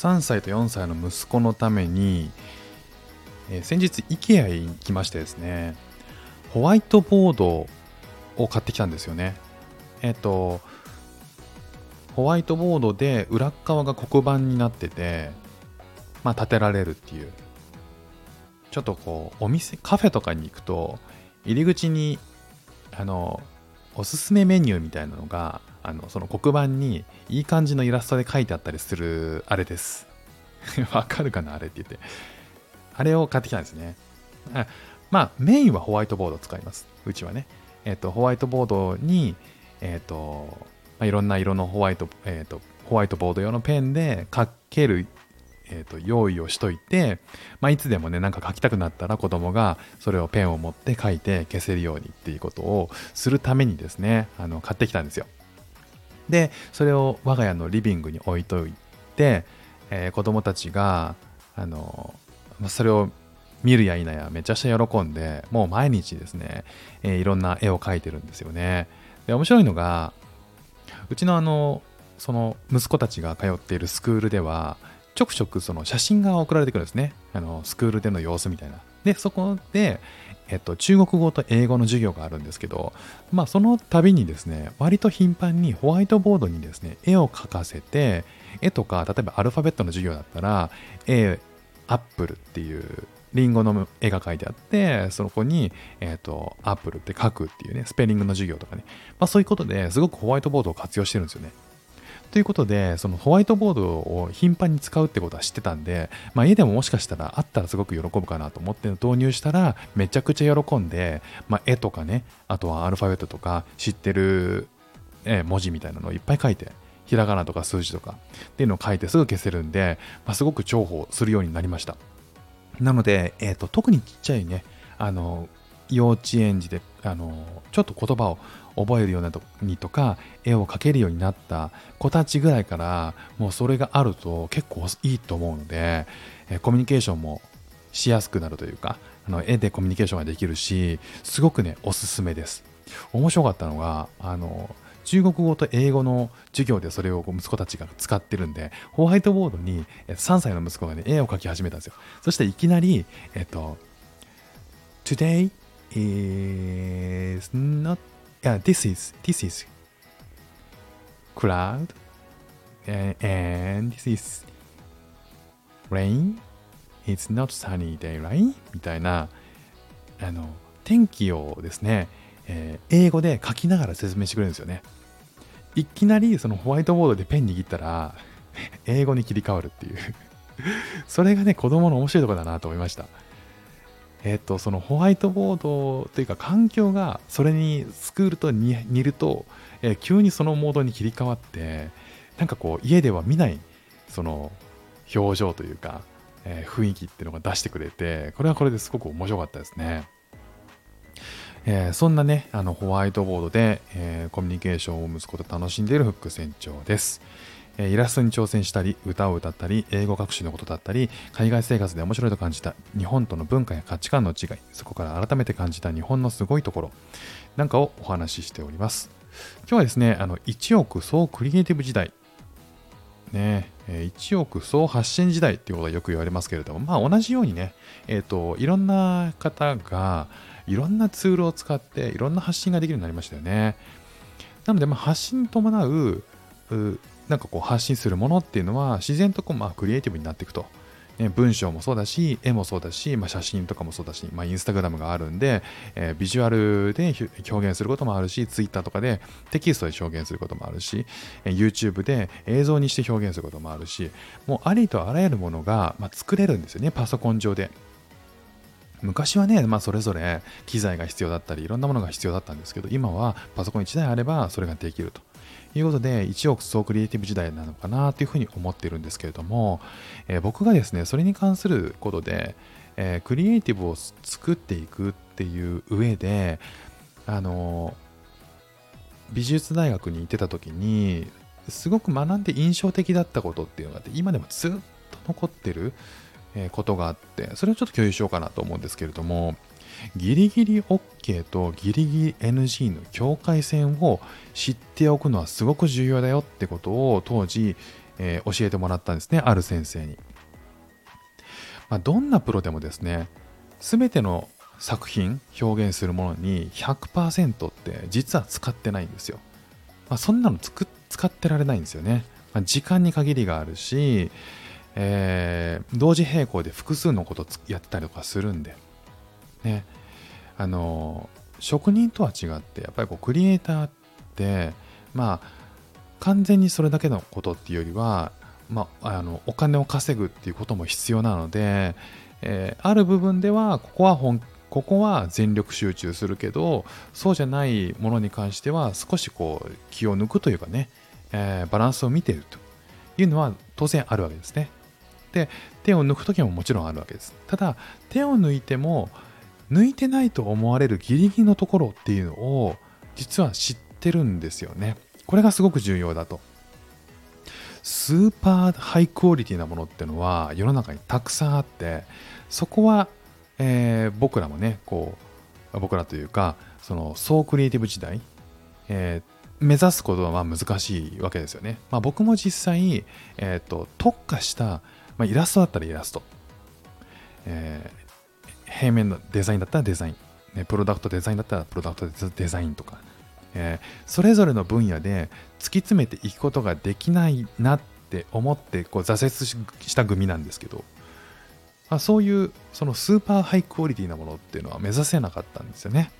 3歳と4歳の息子のために、えー、先日 IKEA へ行きましてですねホワイトボードを買ってきたんですよね。えっ、ー、とホワイトボードで裏側が黒板になっててまあ立てられるっていう。ちょっとこうお店カフェとかに行くと入り口にあのおすすめメニューみたいなのがあのその黒板にいい感じのイラストで書いてあったりするあれです。わかるかなあれって言って。あれを買ってきたんですね。あまあメインはホワイトボードを使います。うちはね。えっ、ー、とホワイトボードにえっ、ー、と、まあ、いろんな色のホワイト、えっ、ー、とホワイトボード用のペンで書けるえーと、用意をしといて、まあ、いつでもねなんか書きたくなったら子供がそれをペンを持って書いて消せるようにっていうことをするためにですねあの買ってきたんですよ。でそれを我が家のリビングに置いといて、えー、子供たちがあの、ま、それを見るや否やめちゃくちゃ喜んでもう毎日ですね、えー、いろんな絵を描いてるんですよねで面白いのがうちのあのその息子たちが通っているスクールではちょくちょくその写真が送られてくるんですね。あのスクールでの様子みたいな。で、そこで、えっと、中国語と英語の授業があるんですけど、まあ、その度にですね、割と頻繁にホワイトボードにですね、絵を描かせて、絵とか、例えばアルファベットの授業だったら、A、アップルっていうリンゴの絵が描いてあって、そこに、えっ、と、アップルって書くっていうね、スペリングの授業とかね、まあそういうことですごくホワイトボードを活用してるんですよね。ということで、そのホワイトボードを頻繁に使うってことは知ってたんで、まあ、家でももしかしたらあったらすごく喜ぶかなと思って導入したら、めちゃくちゃ喜んで、まあ、絵とかね、あとはアルファベットとか知ってる、文字みたいなのをいっぱい書いて、ひらがなとか数字とかっていうのを書いてすぐ消せるんで、まあ、すごく重宝するようになりました。なので、えーと、特にちっちゃいね、あの幼稚園児であのちょっと言葉を覚えるようなとにとか絵を描けるようになった子たちぐらいからもうそれがあると結構いいと思うので、えコミュニケーションもしやすくなるというかあの絵でコミュニケーションができるしすごくねおすすめです。面白かったのがあの中国語と英語の授業でそれを息子たちが使ってるんでホワイトボードに3歳の息子がね絵を描き始めたんですよ。そしていきなりえっと Today is not yeah, this is this is cloud and, this is rain. It's not sunny day, right? みたいなあの天気をですね、えー、英語で書きながら説明してくれるんですよね。いきなりそのホワイトボードでペン握ったら 英語に切り替わるっていうそれがね子供の面白いところだなと思いました。えっ、と、そのホワイトボードというか環境がそれにスクールと似ると、えー、急にそのモードに切り替わって、なんかこう家では見ないその表情というか、えー、雰囲気っていうのが出してくれて、これはこれですごく面白かったですね。えー、そんなね、あのホワイトボードで、えー、コミュニケーションを息子と楽しんでいるフック船長です。イラストに挑戦したり、歌を歌ったり、英語学習のことだったり、海外生活で面白いと感じた日本との文化や価値観の違い、そこから改めて感じた日本のすごいところ、なんかをお話ししております。今日はですね、あの1億総クリエイティブ時代、ね、1億総発信時代っていうことはよく言われますけれども、まあ同じようにね、えっ、ー、と、いろんな方がいろんなツールを使っていろんな発信ができるようになりましたよね。なので、まあ、発信に伴うなんかこう発信するものっていうのは自然とこうまあクリエイティブになっていくと。ね、文章もそうだし、絵もそうだし、まあ、写真とかもそうだし、まあ、インスタグラムがあるんで、えー、ビジュアルで表現することもあるし、ツイッターとかでテキストで表現することもあるし、えー、YouTube で映像にして表現することもあるし、もうありとあらゆるものが、まあ、作れるんですよね、パソコン上で。昔はね、まあ、それぞれ機材が必要だったり、いろんなものが必要だったんですけど、今はパソコン1台あればそれができると。いうことで、1億総クリエイティブ時代なのかなというふうに思ってるんですけれども、えー、僕がですね、それに関することで、えー、クリエイティブを作っていくっていう上で、あの美術大学に行ってた時に、すごく学んで印象的だったことっていうのがあって、今でもずっと残ってることがあって、それをちょっと共有しようかなと思うんですけれども、ギリギリ OK とギリギリ NG の境界線を知っておくのはすごく重要だよってことを当時、えー、教えてもらったんですねある先生に、まあ、どんなプロでもですね全ての作品表現するものに100%って実は使ってないんですよ、まあ、そんなの使ってられないんですよね、まあ、時間に限りがあるし、えー、同時並行で複数のことやってたりとかするんで。ね。あの職人とは違ってやっぱりこうクリエイターってまあ完全にそれだけのことっていうよりは、まあ、あのお金を稼ぐっていうことも必要なので、えー、ある部分ではここは本ここは全力集中するけどそうじゃないものに関しては少しこう気を抜くというかね、えー、バランスを見ているというのは当然あるわけですね。で手を抜く時ももちろんあるわけです。ただ手を抜いても抜いてないと思われるギリギリのところっていうのを実は知ってるんですよね。これがすごく重要だと。スーパーハイクオリティなものっていうのは世の中にたくさんあってそこは、えー、僕らもねこう僕らというかその総クリエイティブ時代、えー、目指すことは難しいわけですよね。まあ、僕も実際、えーと、特化した、まあ、イラストだったらイラスト、えー、平面のデザインだったらデザイン、ね、プロダクトデザインだったらプロダクトデザインとか。えー、それぞれの分野で突き詰めていくことができないなって思ってこう挫折した組なんですけど、まあ、そういうそのスーパーハイクオリティなものっていうのは目指せなかったんですよね。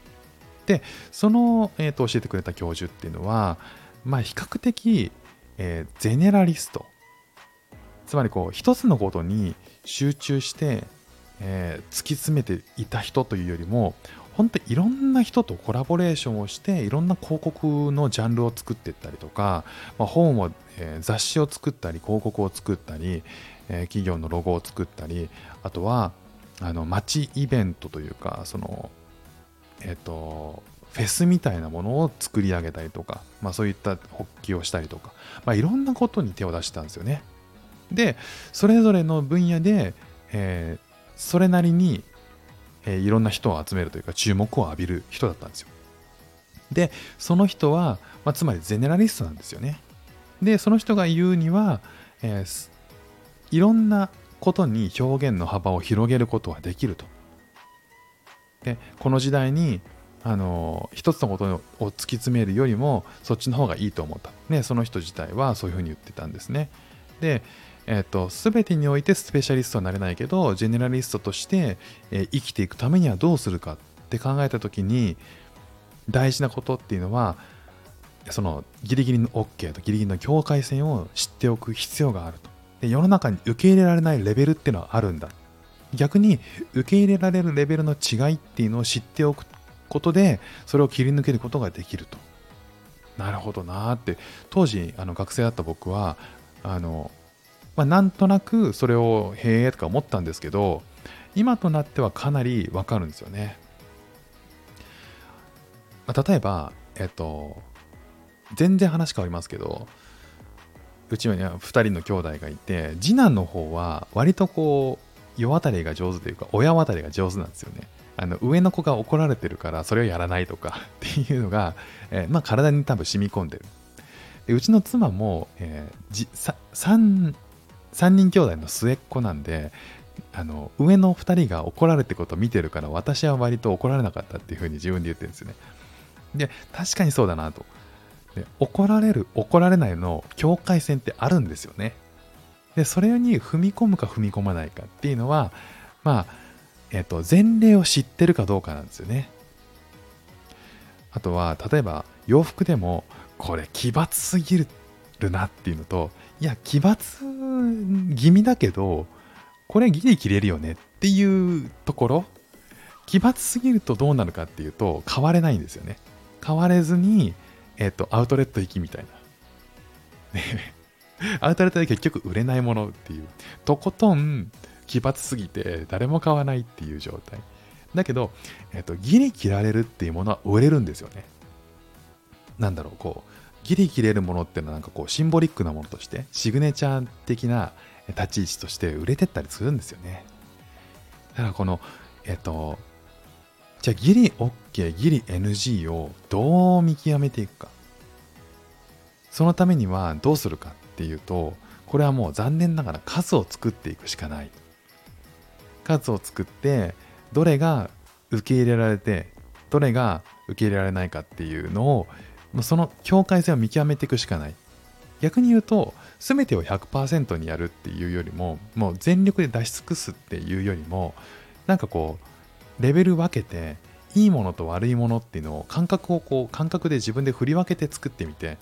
でその、えー、と教えてくれた教授っていうのは、まあ、比較的、えー、ゼネラリスト。つまりこう一つのことに集中して、えー、突き詰めていた人というよりも本当いろんな人とコラボレーションをしていろんな広告のジャンルを作っていったりとか、まあ、本を、えー、雑誌を作ったり広告を作ったり、えー、企業のロゴを作ったりあとはあの街イベントというかそのえっ、ー、とフェスみたいなものを作り上げたりとか、まあ、そういった発起をしたりとか、まあ、いろんなことに手を出したんですよね。でそれぞれの分野で、えー、それなりにえー、いろんな人を集めるというか注目を浴びる人だったんですよ。で、その人は、まあ、つまりゼネラリストなんですよね。で、その人が言うには、えー、いろんなことに表現の幅を広げることはできると。で、この時代に、あの一つのことを突き詰めるよりもそっちの方がいいと思った。ね、その人自体はそういうふうに言ってたんですね。で、えっ、ー、と、全てにおいてスペシャリストはなれないけど、ジェネラリストとして、えー、生きていくためにはどうするかって考えた時に、大事なことっていうのは、そのギリギリの OK とギリギリの境界線を知っておく必要があると。で世の中に受け入れられないレベルっていうのはあるんだ。逆に受け入れられるレベルの違いっていうのを知っておくことで、それを切り抜けることができると。なるほどなーって、当時あの学生だった僕は、あのまあ、なんとなくそれをへえとか思ったんですけど今となってはかなりわかるんですよね、まあ、例えばえっと全然話変わりますけどうちには2人の兄弟がいて次男の方は割とこう世渡りが上手というか親渡りが上手なんですよね。あの上の子が怒られてるからそれをやらないとか っていうのが、えー、まあ、体に多分染み込んでる。でうちの妻も、えー、3 3人兄弟の末っ子なんであの上の2人が怒られてことを見てるから私は割と怒られなかったっていうふうに自分で言ってるんですよね。で確かにそうだなと。で怒られる怒られないの境界線ってあるんですよね。でそれに踏み込むか踏み込まないかっていうのはまあえっ、と前例を知ってるかどうかなんですよね。あとは例えば洋服でもこれ奇抜すぎるなっていうのといや、奇抜気味だけど、これギリ切れるよねっていうところ、奇抜すぎるとどうなるかっていうと、変われないんですよね。変われずに、えっ、と、アウトレット行きみたいな。アウトレットで結局売れないものっていう、とことん奇抜すぎて誰も買わないっていう状態。だけど、えっ、と、ギリ切られるっていうものは売れるんですよね。なんだろう、こう、ギリ切れるものっていうのはなんかこうシンボリックなものとしてシグネチャー的な立ち位置として売れてったりするんですよね。だからこのえっとじゃあギリ OK ギリ NG をどう見極めていくか。そのためにはどうするかっていうとこれはもう残念ながら数を作っていくしかない。数を作ってどれが受け入れられてどれが受け入れられないかっていうのをその境界線を見極めていくしかない。逆に言うと全てを100%にやるっていうよりももう全力で出し尽くすっていうよりもなんかこうレベル分けていいものと悪いものっていうのを感覚をこう感覚で自分で振り分けて作ってみて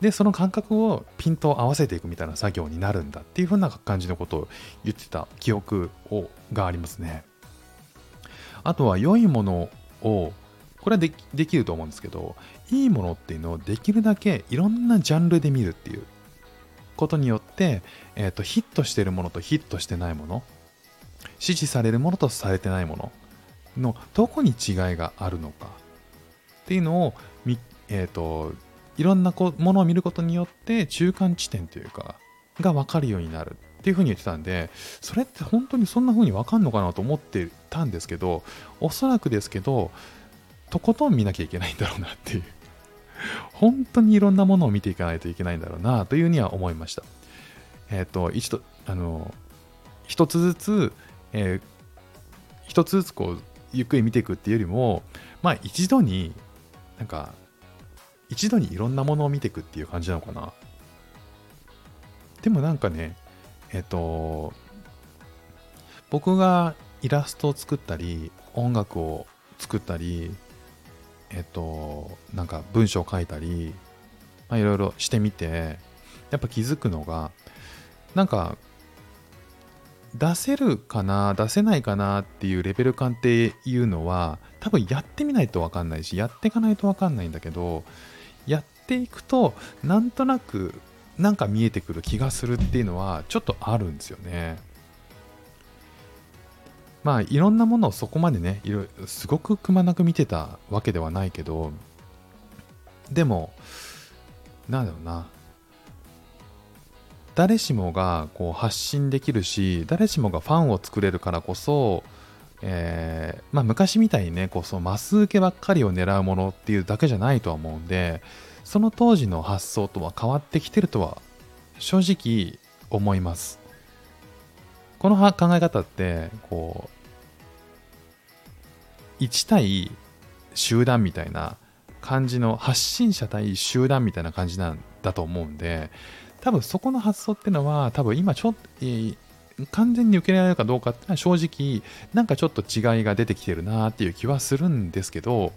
でその感覚をピント合わせていくみたいな作業になるんだっていう風な感じのことを言ってた記憶をがありますね。あとは良いものをこれはでできると思うんですけどいいものっていうのをできるだけいろんなジャンルで見るっていうことによって、えーと、ヒットしてるものとヒットしてないもの支持されるものとされてないもののどこに違いがあるのかっていうのをえーと、いろんなこものを見ることによって中間地点というかが分かるようになるっていうふうに言ってたんでそれって本当にそんな風に分かんのかなと思ってたんですけどおそらくですけどとことん見なきゃいけないんだろうなっていう。本当にいろんなものを見ていかないといけないんだろうなというには思いました。えっ、ー、と、一度、あの、一つずつ、えー、一つずつこう、ゆっくり見ていくっていうよりも、まあ一度に、なんか、一度にいろんなものを見ていくっていう感じなのかな。でもなんかね、えっ、ー、と、僕がイラストを作ったり、音楽を作ったり、えっと、なんか文章を書いたり、まあ、いろいろしてみて、やっぱ気づくのが、なんか、出せるかな、出せないかなっていうレベル感っていうのは、多分やってみないとわかんないし、やっていかないとわかんないんだけど、やっていくと、なんとなく、なんか見えてくる気がするっていうのは、ちょっとあるんですよね。まあいろんなものをそこまでねいろすごくくまなく見てたわけではないけどでもなんだろうな。誰しもがこう発信できるし誰しもがファンを作れるからこそ、えー、まあ、昔みたいにねこうそマス受けばっかりを狙うものっていうだけじゃないとは思うんでその当時の発想とは変わってきてるとは正直思います。この考え方ってこう1対集団みたいな感じの発信者対集団みたいな感じなんだと思うんで多分そこの発想ってのは多分今ちょっと、えー、完全に受け入れられるかどうかってのは正直なんかちょっと違いが出てきてるなっていう気はするんですけど、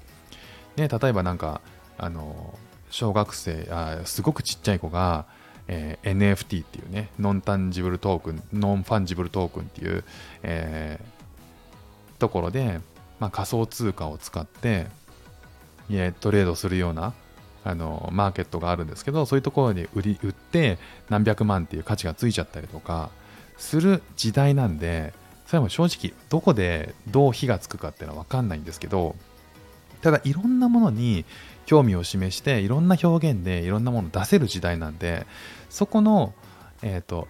ね、例えばなんかあの小学生あすごくちっちゃい子がえー、NFT っていうね、ノンタンジブルトークン、ノンファンジブルトークンっていう、えー、ところで、まあ、仮想通貨を使って、トレードするようなあのマーケットがあるんですけど、そういうところに売り売って何百万っていう価値がついちゃったりとかする時代なんで、それも正直どこでどう火がつくかっていうのは分かんないんですけど、ただいろんなものに興味を示していろんな表現でいろんなもの出せる時代なんでそこの、えーと、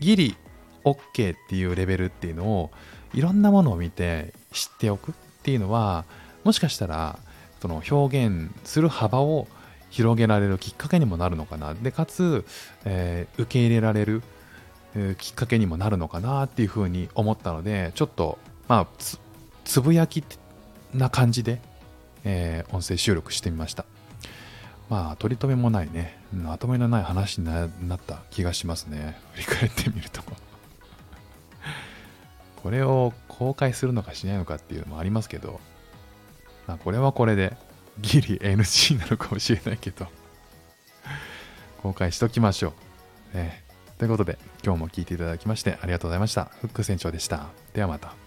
ギリ OK っていうレベルっていうのをいろんなものを見て知っておくっていうのはもしかしたらその表現する幅を広げられるきっかけにもなるのかな。でかつ、えー、受け入れられる、きっかけにもなるのかなっていうふうに思ったのでちょっとまあつぶやきな感じでえー、音声収録してみました。まあ、取り留めもないね、まとめのない話になった気がしますね。振り返ってみると これを公開するのかしないのかっていうのもありますけど、まあ、これはこれでギリ NG なのかもしれないけど公開しときましょう。ね、ということで、今日も聞いていただきましてありがとうございました。フック船長でした。ではまた。